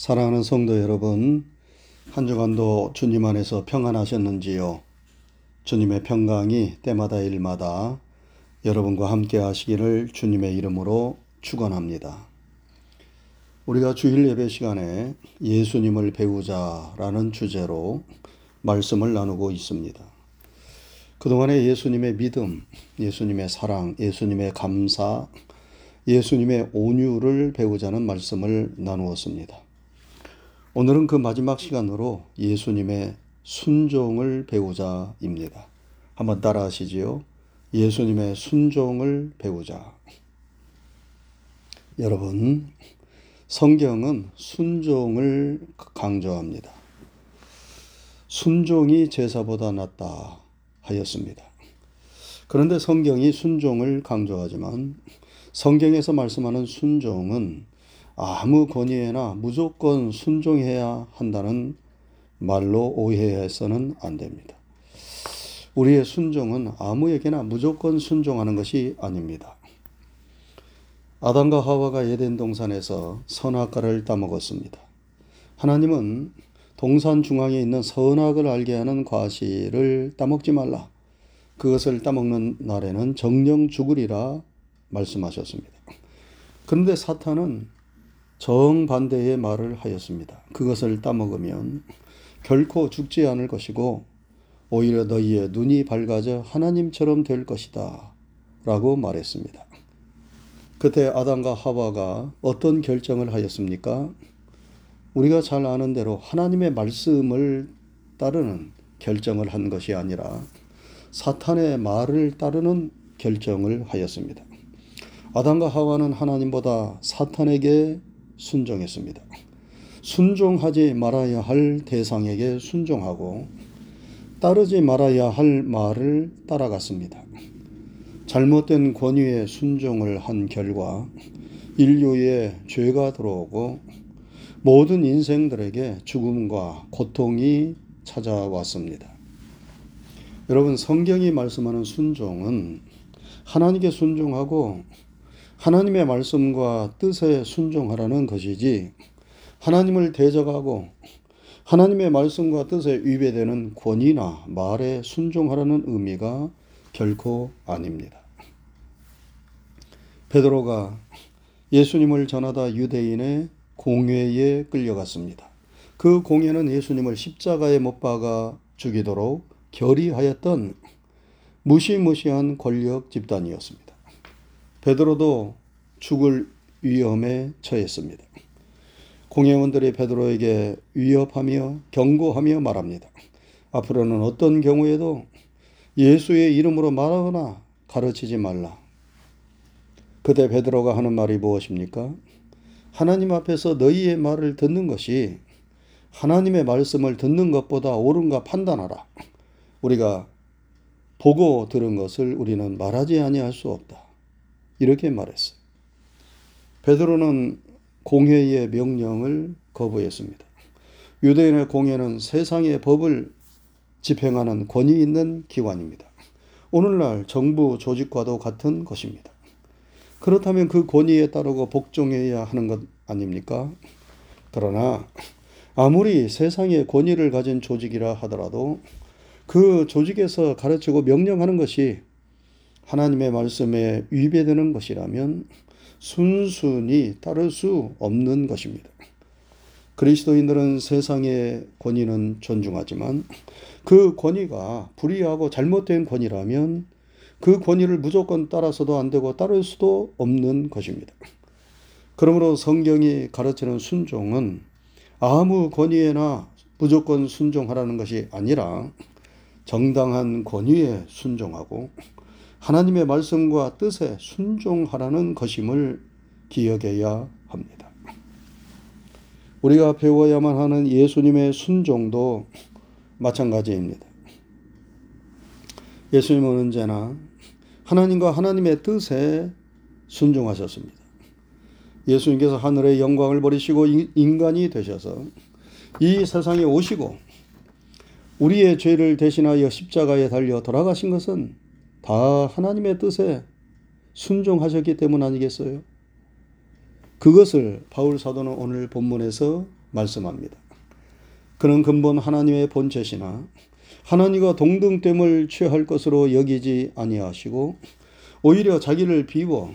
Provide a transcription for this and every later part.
사랑하는 성도 여러분, 한 주간도 주님 안에서 평안하셨는지요? 주님의 평강이 때마다 일마다 여러분과 함께 하시기를 주님의 이름으로 축원합니다. 우리가 주일 예배 시간에 예수님을 배우자라는 주제로 말씀을 나누고 있습니다. 그동안에 예수님의 믿음, 예수님의 사랑, 예수님의 감사, 예수님의 온유를 배우자는 말씀을 나누었습니다. 오늘은 그 마지막 시간으로 예수님의 순종을 배우자입니다. 한번 따라 하시지요. 예수님의 순종을 배우자. 여러분, 성경은 순종을 강조합니다. 순종이 제사보다 낫다 하였습니다. 그런데 성경이 순종을 강조하지만 성경에서 말씀하는 순종은 아무 권위에나 무조건 순종해야 한다는 말로 오해해서는 안 됩니다. 우리의 순종은 아무에게나 무조건 순종하는 것이 아닙니다. 아담과 하와가 에덴 동산에서 선악과를 따먹었습니다. 하나님은 동산 중앙에 있는 선악을 알게 하는 과실을 따먹지 말라. 그것을 따먹는 날에는 정령 죽으리라 말씀하셨습니다. 그런데 사탄은 정반대의 말을 하였습니다. 그것을 따먹으면 결코 죽지 않을 것이고 오히려 너희의 눈이 밝아져 하나님처럼 될 것이다. 라고 말했습니다. 그때 아담과 하와가 어떤 결정을 하였습니까? 우리가 잘 아는 대로 하나님의 말씀을 따르는 결정을 한 것이 아니라 사탄의 말을 따르는 결정을 하였습니다. 아담과 하와는 하나님보다 사탄에게 순종했습니다. 순종하지 말아야 할 대상에게 순종하고 따르지 말아야 할 말을 따라갔습니다. 잘못된 권위에 순종을 한 결과 인류에 죄가 들어오고 모든 인생들에게 죽음과 고통이 찾아왔습니다. 여러분, 성경이 말씀하는 순종은 하나님께 순종하고 하나님의 말씀과 뜻에 순종하라는 것이지 하나님을 대적하고 하나님의 말씀과 뜻에 위배되는 권위나 말에 순종하라는 의미가 결코 아닙니다. 베드로가 예수님을 전하다 유대인의 공회에 끌려갔습니다. 그 공회는 예수님을 십자가에 못 박아 죽이도록 결의하였던 무시무시한 권력 집단이었습니다. 베드로도 죽을 위험에 처했습니다. 공회원들이 베드로에게 위협하며 경고하며 말합니다. 앞으로는 어떤 경우에도 예수의 이름으로 말하거나 가르치지 말라. 그때 베드로가 하는 말이 무엇입니까? 하나님 앞에서 너희의 말을 듣는 것이 하나님의 말씀을 듣는 것보다 옳은가 판단하라. 우리가 보고 들은 것을 우리는 말하지 아니할 수 없다. 이렇게 말했어요. 베드로는 공회의 명령을 거부했습니다. 유대인의 공회는 세상의 법을 집행하는 권위 있는 기관입니다. 오늘날 정부 조직과도 같은 것입니다. 그렇다면 그 권위에 따르고 복종해야 하는 것 아닙니까? 그러나 아무리 세상의 권위를 가진 조직이라 하더라도 그 조직에서 가르치고 명령하는 것이 하나님의 말씀에 위배되는 것이라면 순순히 따를 수 없는 것입니다. 그리스도인들은 세상의 권위는 존중하지만 그 권위가 불의하고 잘못된 권위라면 그 권위를 무조건 따라서도 안 되고 따를 수도 없는 것입니다. 그러므로 성경이 가르치는 순종은 아무 권위에나 무조건 순종하라는 것이 아니라 정당한 권위에 순종하고 하나님의 말씀과 뜻에 순종하라는 것임을 기억해야 합니다. 우리가 배워야만 하는 예수님의 순종도 마찬가지입니다. 예수님은 언제나 하나님과 하나님의 뜻에 순종하셨습니다. 예수님께서 하늘의 영광을 버리시고 인간이 되셔서 이 세상에 오시고 우리의 죄를 대신하여 십자가에 달려 돌아가신 것은 다 하나님의 뜻에 순종하셨기 때문 아니겠어요? 그것을 바울 사도는 오늘 본문에서 말씀합니다. 그는 근본 하나님의 본체시나 하나님과 동등됨을 취할 것으로 여기지 아니하시고 오히려 자기를 비워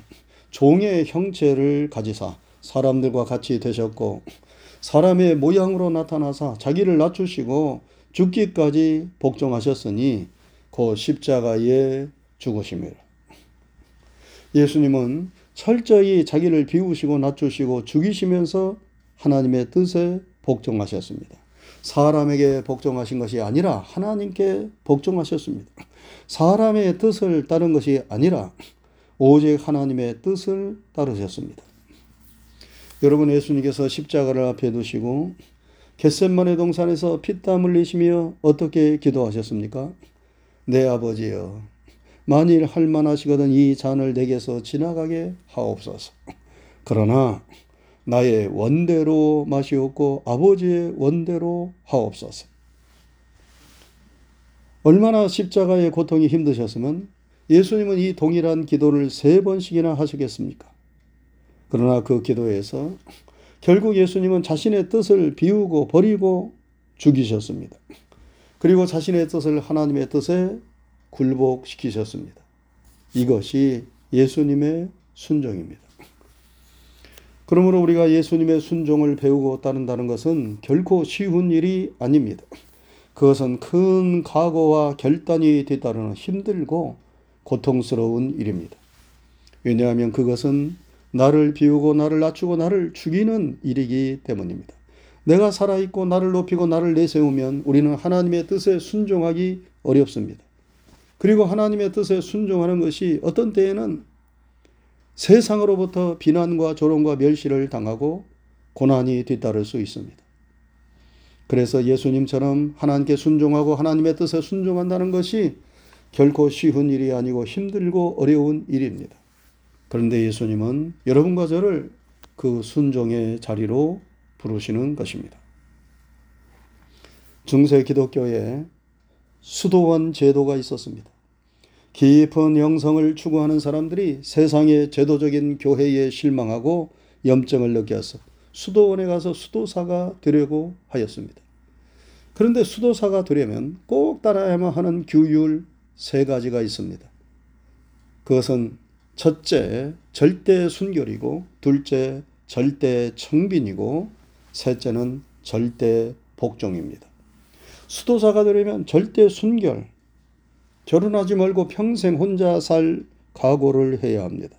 종의 형체를 가지사 사람들과 같이 되셨고 사람의 모양으로 나타나사 자기를 낮추시고 죽기까지 복종하셨으니 곧 십자가에 죽으심이라. 예수님은 철저히 자기를 비우시고 낮추시고 죽이시면서 하나님의 뜻에 복종하셨습니다. 사람에게 복종하신 것이 아니라 하나님께 복종하셨습니다. 사람의 뜻을 따른 것이 아니라 오직 하나님의 뜻을 따르셨습니다. 여러분 예수님께서 십자가를 앞에 두시고 겟셋만의 동산에서 피땀 흘리시며 어떻게 기도하셨습니까? 내 아버지여 만일 할 만하시거든 이 잔을 내게서 지나가게 하옵소서. 그러나 나의 원대로 마시옵고 아버지의 원대로 하옵소서. 얼마나 십자가의 고통이 힘드셨으면 예수님은 이 동일한 기도를 세 번씩이나 하시겠습니까? 그러나 그 기도에서 결국 예수님은 자신의 뜻을 비우고 버리고 죽이셨습니다. 그리고 자신의 뜻을 하나님의 뜻에 굴복시키셨습니다. 이것이 예수님의 순종입니다. 그러므로 우리가 예수님의 순종을 배우고 따른다는 것은 결코 쉬운 일이 아닙니다. 그것은 큰 각오와 결단이 뒤따르는 힘들고 고통스러운 일입니다. 왜냐하면 그것은 나를 비우고 나를 낮추고 나를 죽이는 일이기 때문입니다. 내가 살아있고 나를 높이고 나를 내세우면 우리는 하나님의 뜻에 순종하기 어렵습니다. 그리고 하나님의 뜻에 순종하는 것이 어떤 때에는 세상으로부터 비난과 조롱과 멸시를 당하고 고난이 뒤따를 수 있습니다. 그래서 예수님처럼 하나님께 순종하고 하나님의 뜻에 순종한다는 것이 결코 쉬운 일이 아니고 힘들고 어려운 일입니다. 그런데 예수님은 여러분과 저를 그 순종의 자리로 부르시는 것입니다. 중세 기독교에 수도원 제도가 있었습니다. 깊은 영성을 추구하는 사람들이 세상의 제도적인 교회에 실망하고 염증을 느껴서 수도원에 가서 수도사가 되려고 하였습니다. 그런데 수도사가 되려면 꼭 따라야만 하는 규율 세 가지가 있습니다. 그것은 첫째, 절대 순결이고, 둘째, 절대 청빈이고, 셋째는 절대 복종입니다. 수도사가 되려면 절대 순결, 결혼하지 말고 평생 혼자 살 각오를 해야 합니다.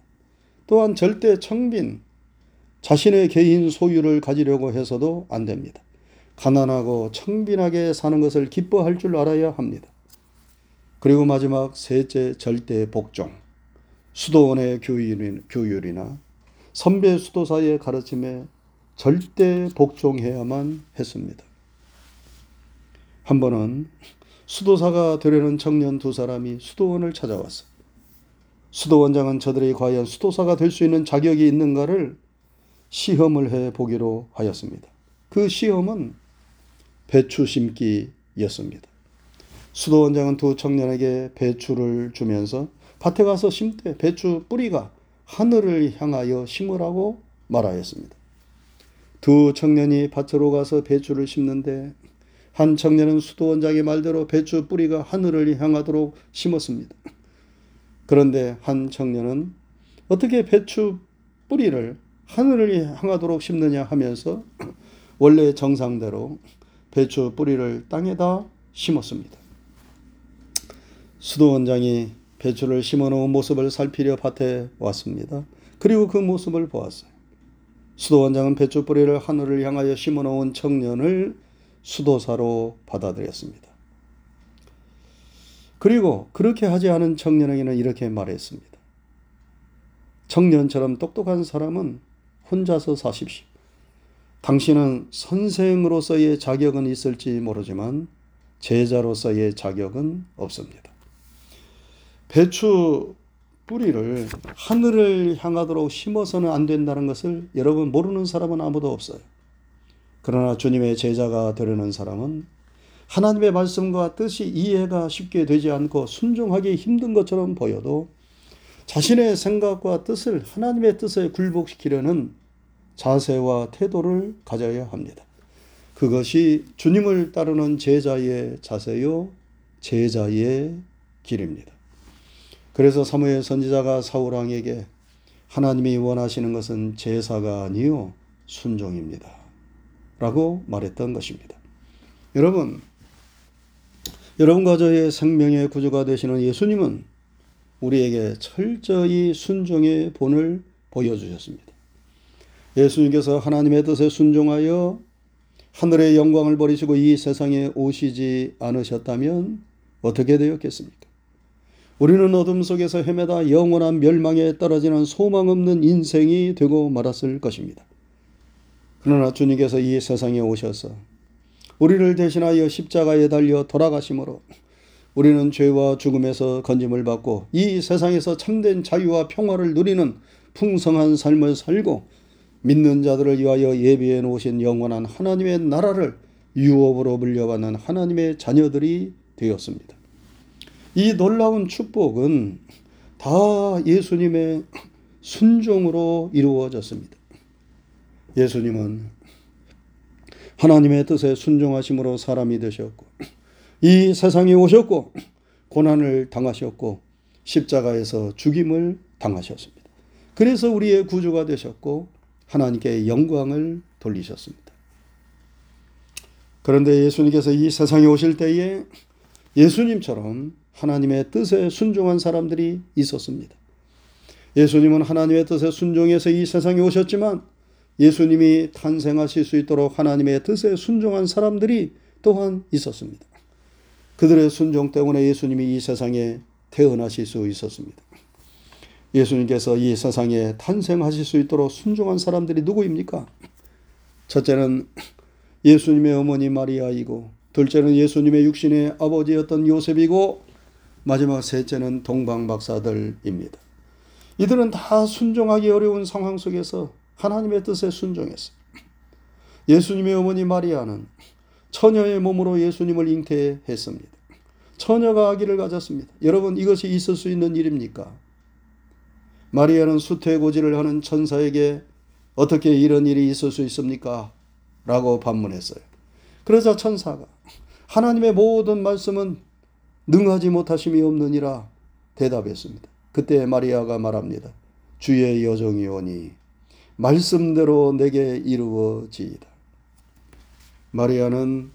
또한 절대 청빈, 자신의 개인 소유를 가지려고 해서도 안 됩니다. 가난하고 청빈하게 사는 것을 기뻐할 줄 알아야 합니다. 그리고 마지막 셋째 절대 복종. 수도원의 교율이나 선배 수도사의 가르침에 절대 복종해야만 했습니다. 한 번은 수도사가 되려는 청년 두 사람이 수도원을 찾아왔어. 수도원장은 저들이 과연 수도사가 될 수 있는 자격이 있는가를 시험을 해 보기로 하였습니다. 그 시험은 배추 심기였습니다. 수도원장은 두 청년에게 배추를 주면서 밭에 가서 심되 배추 뿌리가 하늘을 향하여 심으라고 말하였습니다. 두 청년이 밭으로 가서 배추를 심는데 한 청년은 수도원장의 말대로 배추 뿌리가 하늘을 향하도록 심었습니다. 그런데 한 청년은 어떻게 배추 뿌리를 하늘을 향하도록 심느냐 하면서 원래 정상대로 배추 뿌리를 땅에다 심었습니다. 수도원장이 배추를 심어 놓은 모습을 살피려 밭에 왔습니다. 그리고 그 모습을 보았어요. 수도원장은 배추 뿌리를 하늘을 향하여 심어 놓은 청년을 수도사로 받아들였습니다. 그리고 그렇게 하지 않은 청년에게는 이렇게 말했습니다. 청년처럼 똑똑한 사람은 혼자서 사십시오. 당신은 선생으로서의 자격은 있을지 모르지만 제자로서의 자격은 없습니다. 배추 뿌리를 하늘을 향하도록 심어서는 안 된다는 것을 여러분 모르는 사람은 아무도 없어요. 그러나 주님의 제자가 되려는 사람은 하나님의 말씀과 뜻이 이해가 쉽게 되지 않고 순종하기 힘든 것처럼 보여도 자신의 생각과 뜻을 하나님의 뜻에 굴복시키려는 자세와 태도를 가져야 합니다. 그것이 주님을 따르는 제자의 자세요, 제자의 길입니다. 그래서 사무엘 선지자가 사울 왕에게 하나님이 원하시는 것은 제사가 아니요 순종입니다. 라고 말했던 것입니다. 여러분, 여러분과 저의 생명의 구주가 되시는 예수님은 우리에게 철저히 순종의 본을 보여주셨습니다. 예수님께서 하나님의 뜻에 순종하여 하늘의 영광을 버리시고 이 세상에 오시지 않으셨다면 어떻게 되었겠습니까? 우리는 어둠 속에서 헤매다 영원한 멸망에 떨어지는 소망 없는 인생이 되고 말았을 것입니다. 그러나 주님께서 이 세상에 오셔서 우리를 대신하여 십자가에 달려 돌아가심으로 우리는 죄와 죽음에서 건짐을 받고 이 세상에서 참된 자유와 평화를 누리는 풍성한 삶을 살고 믿는 자들을 위하여 예비해 놓으신 영원한 하나님의 나라를 유업으로 물려받는 하나님의 자녀들이 되었습니다. 이 놀라운 축복은 다 예수님의 순종으로 이루어졌습니다. 예수님은 하나님의 뜻에 순종하심으로 사람이 되셨고 이 세상에 오셨고 고난을 당하셨고 십자가에서 죽임을 당하셨습니다. 그래서 우리의 구주가 되셨고 하나님께 영광을 돌리셨습니다. 그런데 예수님께서 이 세상에 오실 때에 예수님처럼 하나님의 뜻에 순종한 사람들이 있었습니다. 예수님은 하나님의 뜻에 순종해서 이 세상에 오셨지만 예수님이 탄생하실 수 있도록 하나님의 뜻에 순종한 사람들이 또한 있었습니다. 그들의 순종 때문에 예수님이 이 세상에 태어나실 수 있었습니다. 예수님께서 이 세상에 탄생하실 수 있도록 순종한 사람들이 누구입니까? 첫째는 예수님의 어머니 마리아이고, 둘째는 예수님의 육신의 아버지였던 요셉이고, 마지막 셋째는 동방 박사들입니다. 이들은 다 순종하기 어려운 상황 속에서 하나님의 뜻에 순종했어요. 예수님의 어머니 마리아는 처녀의 몸으로 예수님을 잉태했습니다. 처녀가 아기를 가졌습니다. 여러분 이것이 있을 수 있는 일입니까? 마리아는 수태고지를 하는 천사에게 어떻게 이런 일이 있을 수 있습니까? 라고 반문했어요. 그러자 천사가 하나님의 모든 말씀은 능하지 못하심이 없느니라 대답했습니다. 그때 마리아가 말합니다. 주의 여종이 오니 말씀대로 내게 이루어지이다. 마리아는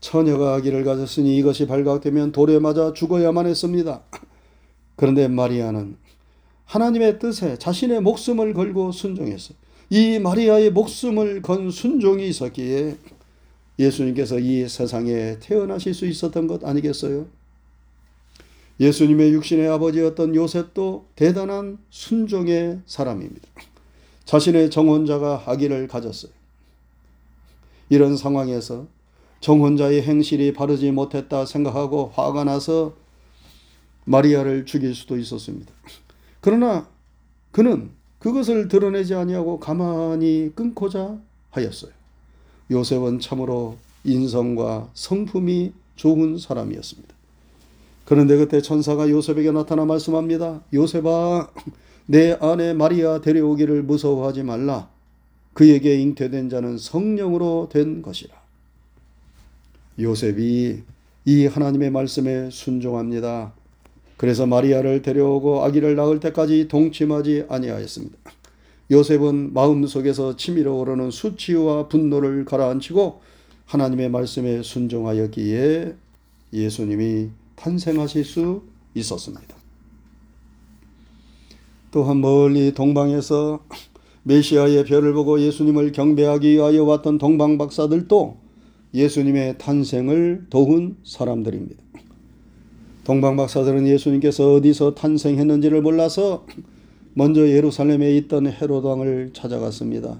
처녀가 아기를 가졌으니 이것이 발각되면 돌에 맞아 죽어야만 했습니다. 그런데 마리아는 하나님의 뜻에 자신의 목숨을 걸고 순종했어요. 이 마리아의 목숨을 건 순종이 있었기에 예수님께서 이 세상에 태어나실 수 있었던 것 아니겠어요? 예수님의 육신의 아버지였던 요셉도 대단한 순종의 사람입니다. 자신의 정혼자가 아기를 가졌어요. 이런 상황에서 정혼자의 행실이 바르지 못했다 생각하고 화가 나서 마리아를 죽일 수도 있었습니다. 그러나 그는 그것을 드러내지 아니하고 가만히 끊고자 하였어요. 요셉은 참으로 인성과 성품이 좋은 사람이었습니다. 그런데 그때 천사가 요셉에게 나타나 말씀합니다. 요셉아, 내 아내 마리아 데려오기를 무서워하지 말라. 그에게 잉태된 자는 성령으로 된 것이라. 요셉이 이 하나님의 말씀에 순종합니다. 그래서 마리아를 데려오고 아기를 낳을 때까지 동침하지 아니하였습니다. 요셉은 마음속에서 치밀어 오르는 수치와 분노를 가라앉히고 하나님의 말씀에 순종하였기에 예수님이 탄생하실 수 있었습니다. 또한 멀리 동방에서 메시아의 별을 보고 예수님을 경배하기 위하여 왔던 동방 박사들도 예수님의 탄생을 도운 사람들입니다. 동방 박사들은 예수님께서 어디서 탄생했는지를 몰라서 먼저 예루살렘에 있던 헤롯 왕을 찾아갔습니다.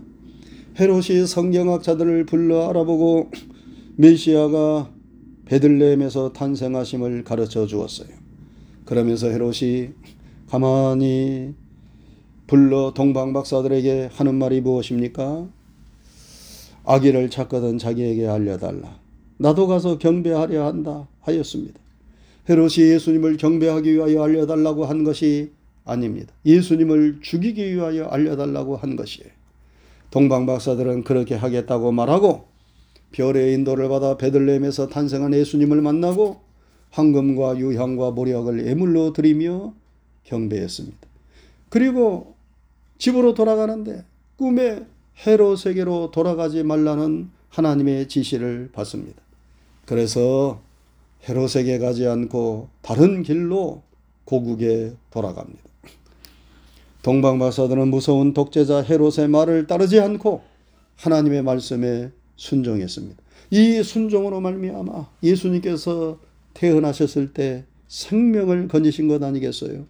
헤롯이 성경학자들을 불러 알아보고 메시아가 베들레헴에서 탄생하심을 가르쳐 주었어요. 그러면서 헤롯이 가만히 불러 동방 박사들에게 하는 말이 무엇입니까? 아기를 찾거든 자기에게 알려달라. 나도 가서 경배하려 한다 하였습니다. 헤롯이 예수님을 경배하기 위하여 알려달라고 한 것이 아닙니다. 예수님을 죽이기 위하여 알려달라고 한 것이에요. 동방 박사들은 그렇게 하겠다고 말하고 별의 인도를 받아 베들레헴에서 탄생한 예수님을 만나고 황금과 유향과 모략을 예물로 드리며 경배했습니다. 그리고 집으로 돌아가는데 꿈에 헤롯에게로 돌아가지 말라는 하나님의 지시를 받습니다. 그래서 헤롯에게 가지 않고 다른 길로 고국에 돌아갑니다. 동방 박사들은 무서운 독재자 헤롯의 말을 따르지 않고 하나님의 말씀에 순종했습니다. 이 순종으로 말미암아 예수님께서 태어나셨을 때 생명을 건지신 것 아니겠어요?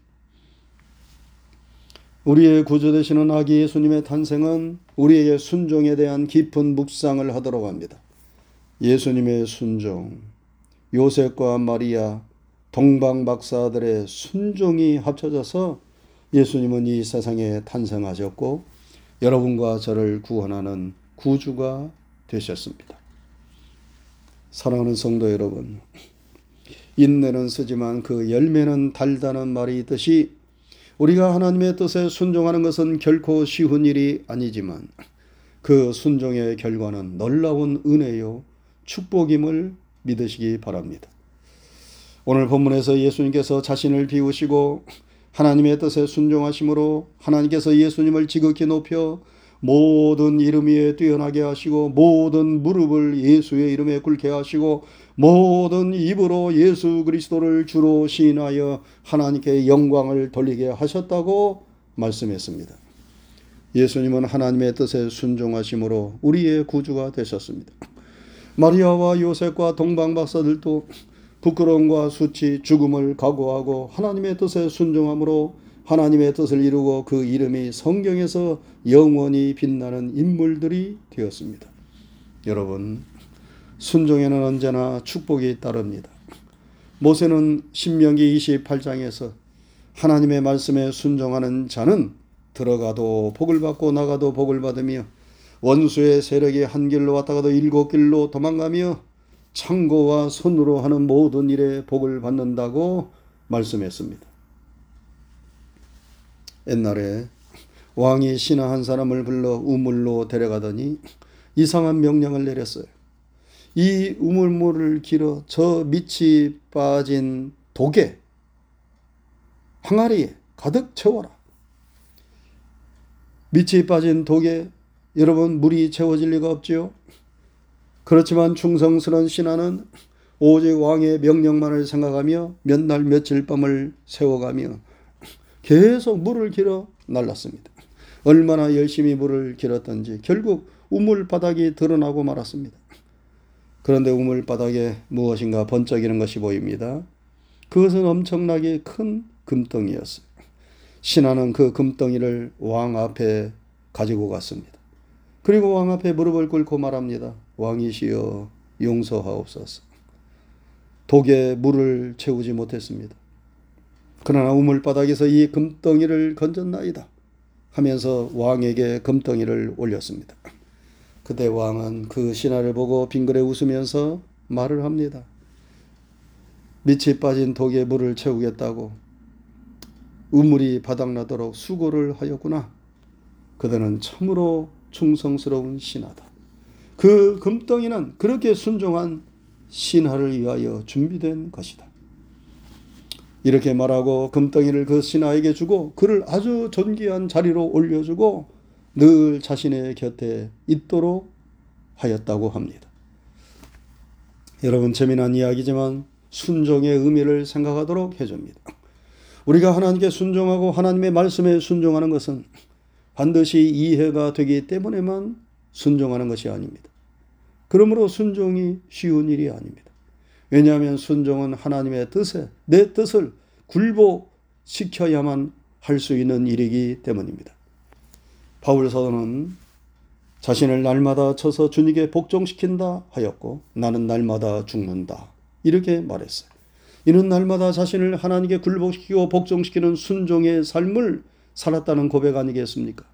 우리의 구주 되시는 아기 예수님의 탄생은 우리에게 순종에 대한 깊은 묵상을 하도록 합니다. 예수님의 순종, 요셉과 마리아, 동방 박사들의 순종이 합쳐져서 예수님은 이 세상에 탄생하셨고 여러분과 저를 구원하는 구주가 되셨습니다. 사랑하는 성도 여러분, 인내는 쓰지만 그 열매는 달다는 말이 있듯이 우리가 하나님의 뜻에 순종하는 것은 결코 쉬운 일이 아니지만 그 순종의 결과는 놀라운 은혜요 축복임을 믿으시기 바랍니다. 오늘 본문에서 예수님께서 자신을 비우시고 하나님의 뜻에 순종하심으로 하나님께서 예수님을 지극히 높여 모든 이름 위에 뛰어나게 하시고 모든 무릎을 예수의 이름에 꿇게 하시고 모든 입으로 예수 그리스도를 주로 시인하여 하나님께 영광을 돌리게 하셨다고 말씀했습니다. 예수님은 하나님의 뜻에 순종하심으로 우리의 구주가 되셨습니다. 마리아와 요셉과 동방 박사들도 부끄러움과 수치, 죽음을 각오하고 하나님의 뜻에 순종함으로 하나님의 뜻을 이루고 그 이름이 성경에서 영원히 빛나는 인물들이 되었습니다. 여러분, 순종에는 언제나 축복이 따릅니다. 모세는 신명기 28장에서 하나님의 말씀에 순종하는 자는 들어가도 복을 받고 나가도 복을 받으며 원수의 세력이 한 길로 왔다가도 일곱 길로 도망가며 창고와 손으로 하는 모든 일에 복을 받는다고 말씀했습니다. 옛날에 왕이 신하 한 사람을 불러 우물로 데려가더니 이상한 명령을 내렸어요. 이 우물물을 길어 저 밑이 빠진 독에 항아리에 가득 채워라. 밑이 빠진 독에 여러분 물이 채워질 리가 없지요. 그렇지만 충성스러운 신하는 오직 왕의 명령만을 생각하며 몇 날 며칠 밤을 세워가며 계속 물을 길어 날랐습니다. 얼마나 열심히 물을 길었던지 결국 우물 바닥이 드러나고 말았습니다. 그런데 우물 바닥에 무엇인가 번쩍이는 것이 보입니다. 그것은 엄청나게 큰 금덩이였어요. 신하는 그 금덩이를 왕 앞에 가지고 갔습니다. 그리고 왕 앞에 무릎을 꿇고 말합니다. 왕이시여 용서하옵소서. 독에 물을 채우지 못했습니다. 그러나 우물바닥에서 이 금덩이를 건졌나이다 하면서 왕에게 금덩이를 올렸습니다. 그때 왕은 그 신하를 보고 빙그레 웃으면서 말을 합니다. 밑이 빠진 독에 물을 채우겠다고 우물이 바닥나도록 수고를 하였구나. 그대는 참으로 충성스러운 신하다. 그 금덩이는 그렇게 순종한 신하를 위하여 준비된 것이다. 이렇게 말하고 금덩이를 그 신하에게 주고 그를 아주 존귀한 자리로 올려주고 늘 자신의 곁에 있도록 하였다고 합니다. 여러분 재미난 이야기지만 순종의 의미를 생각하도록 해줍니다. 우리가 하나님께 순종하고 하나님의 말씀에 순종하는 것은 반드시 이해가 되기 때문에만 순종하는 것이 아닙니다. 그러므로 순종이 쉬운 일이 아닙니다. 왜냐하면 순종은 하나님의 뜻에 내 뜻을 굴복시켜야만 할 수 있는 일이기 때문입니다. 바울 사도는 자신을 날마다 쳐서 주님께 복종시킨다 하였고 나는 날마다 죽는다 이렇게 말했어요. 이는 날마다 자신을 하나님께 굴복시키고 복종시키는 순종의 삶을 살았다는 고백 아니겠습니까?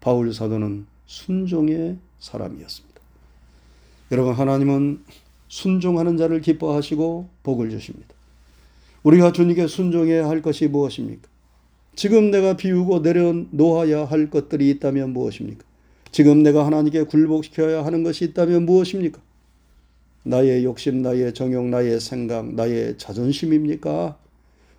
바울 사도는 순종의 사람이었습니다. 여러분 하나님은 순종하는 자를 기뻐하시고 복을 주십니다. 우리가 주님께 순종해야 할 것이 무엇입니까? 지금 내가 비우고 내려놓아야 할 것들이 있다면 무엇입니까? 지금 내가 하나님께 굴복시켜야 하는 것이 있다면 무엇입니까? 나의 욕심, 나의 정욕, 나의 생각, 나의 자존심입니까?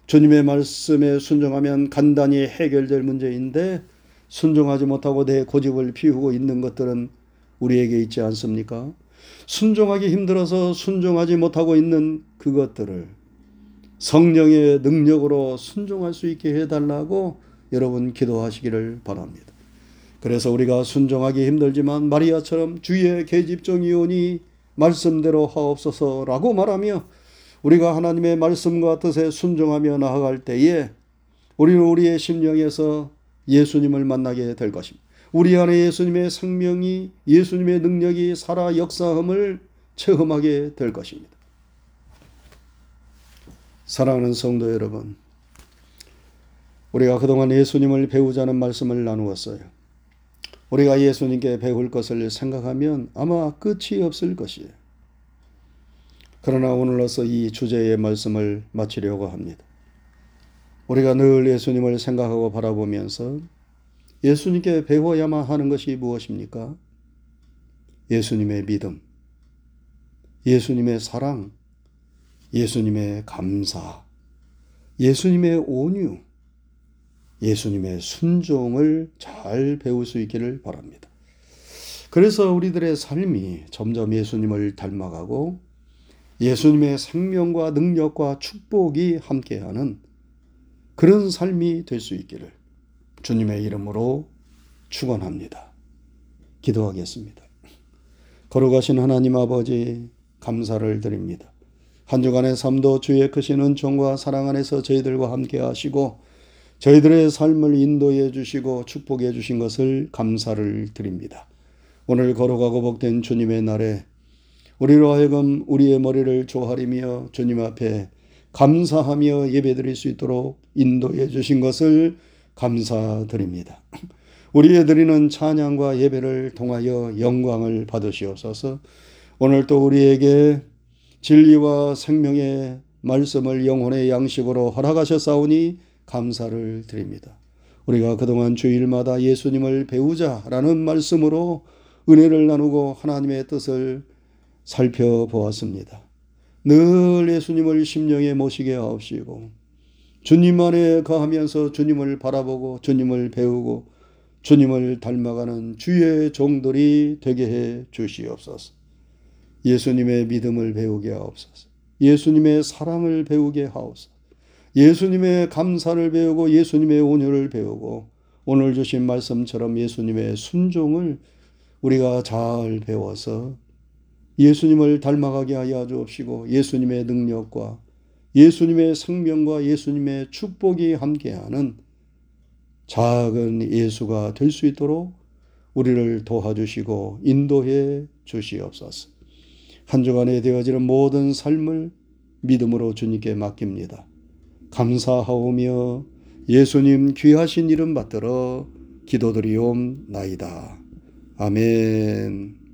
주님의 말씀에 순종하면 간단히 해결될 문제인데 순종하지 못하고 내 고집을 피우고 있는 것들은 우리에게 있지 않습니까? 순종하기 힘들어서 순종하지 못하고 있는 그것들을 성령의 능력으로 순종할 수 있게 해달라고 여러분 기도하시기를 바랍니다. 그래서 우리가 순종하기 힘들지만 마리아처럼 주의 계집종이오니 말씀대로 하옵소서라고 말하며 우리가 하나님의 말씀과 뜻에 순종하며 나아갈 때에 우리는 우리의 심령에서 예수님을 만나게 될 것입니다. 우리 안에 예수님의 생명이 예수님의 능력이 살아 역사함을 체험하게 될 것입니다. 사랑하는 성도 여러분, 우리가 그동안 예수님을 배우자는 말씀을 나누었어요. 우리가 예수님께 배울 것을 생각하면 아마 끝이 없을 것이에요. 그러나 오늘로서 이 주제의 말씀을 마치려고 합니다. 우리가 늘 예수님을 생각하고 바라보면서 예수님께 배워야만 하는 것이 무엇입니까? 예수님의 믿음, 예수님의 사랑, 예수님의 감사, 예수님의 온유, 예수님의 순종을 잘 배울 수 있기를 바랍니다. 그래서 우리들의 삶이 점점 예수님을 닮아가고 예수님의 생명과 능력과 축복이 함께하는 그런 삶이 될 수 있기를 주님의 이름으로 축원합니다. 기도하겠습니다. 걸어가신 하나님 아버지 감사를 드립니다. 한 주간의 삶도 주의 크신 은총과 사랑 안에서 저희들과 함께 하시고 저희들의 삶을 인도해 주시고 축복해 주신 것을 감사를 드립니다. 오늘 걸어가고 복된 주님의 날에 우리로 하여금 우리의 머리를 조아리며 주님 앞에 감사하며 예배드릴 수 있도록 인도해 주신 것을 감사드립니다. 우리의 드리는 찬양과 예배를 통하여 영광을 받으시옵소서. 오늘 또 우리에게 진리와 생명의 말씀을 영혼의 양식으로 허락하셨사오니 감사를 드립니다. 우리가 그동안 주일마다 예수님을 배우자라는 말씀으로 은혜를 나누고 하나님의 뜻을 살펴보았습니다. 늘 예수님을 심령에 모시게 하옵시고 주님 안에 거하면서 주님을 바라보고 주님을 배우고 주님을 닮아가는 주의 종들이 되게 해 주시옵소서. 예수님의 믿음을 배우게 하옵소서. 예수님의 사랑을 배우게 하옵소서. 예수님의 감사를 배우고 예수님의 온유를 배우고 오늘 주신 말씀처럼 예수님의 순종을 우리가 잘 배워서 예수님을 닮아가게 하여 주옵시고 예수님의 능력과 예수님의 생명과 예수님의 축복이 함께하는 작은 예수가 될 수 있도록 우리를 도와주시고 인도해 주시옵소서. 한 주간에 되어지는 모든 삶을 믿음으로 주님께 맡깁니다. 감사하오며 예수님 귀하신 이름 받들어 기도드리옵나이다. 아멘.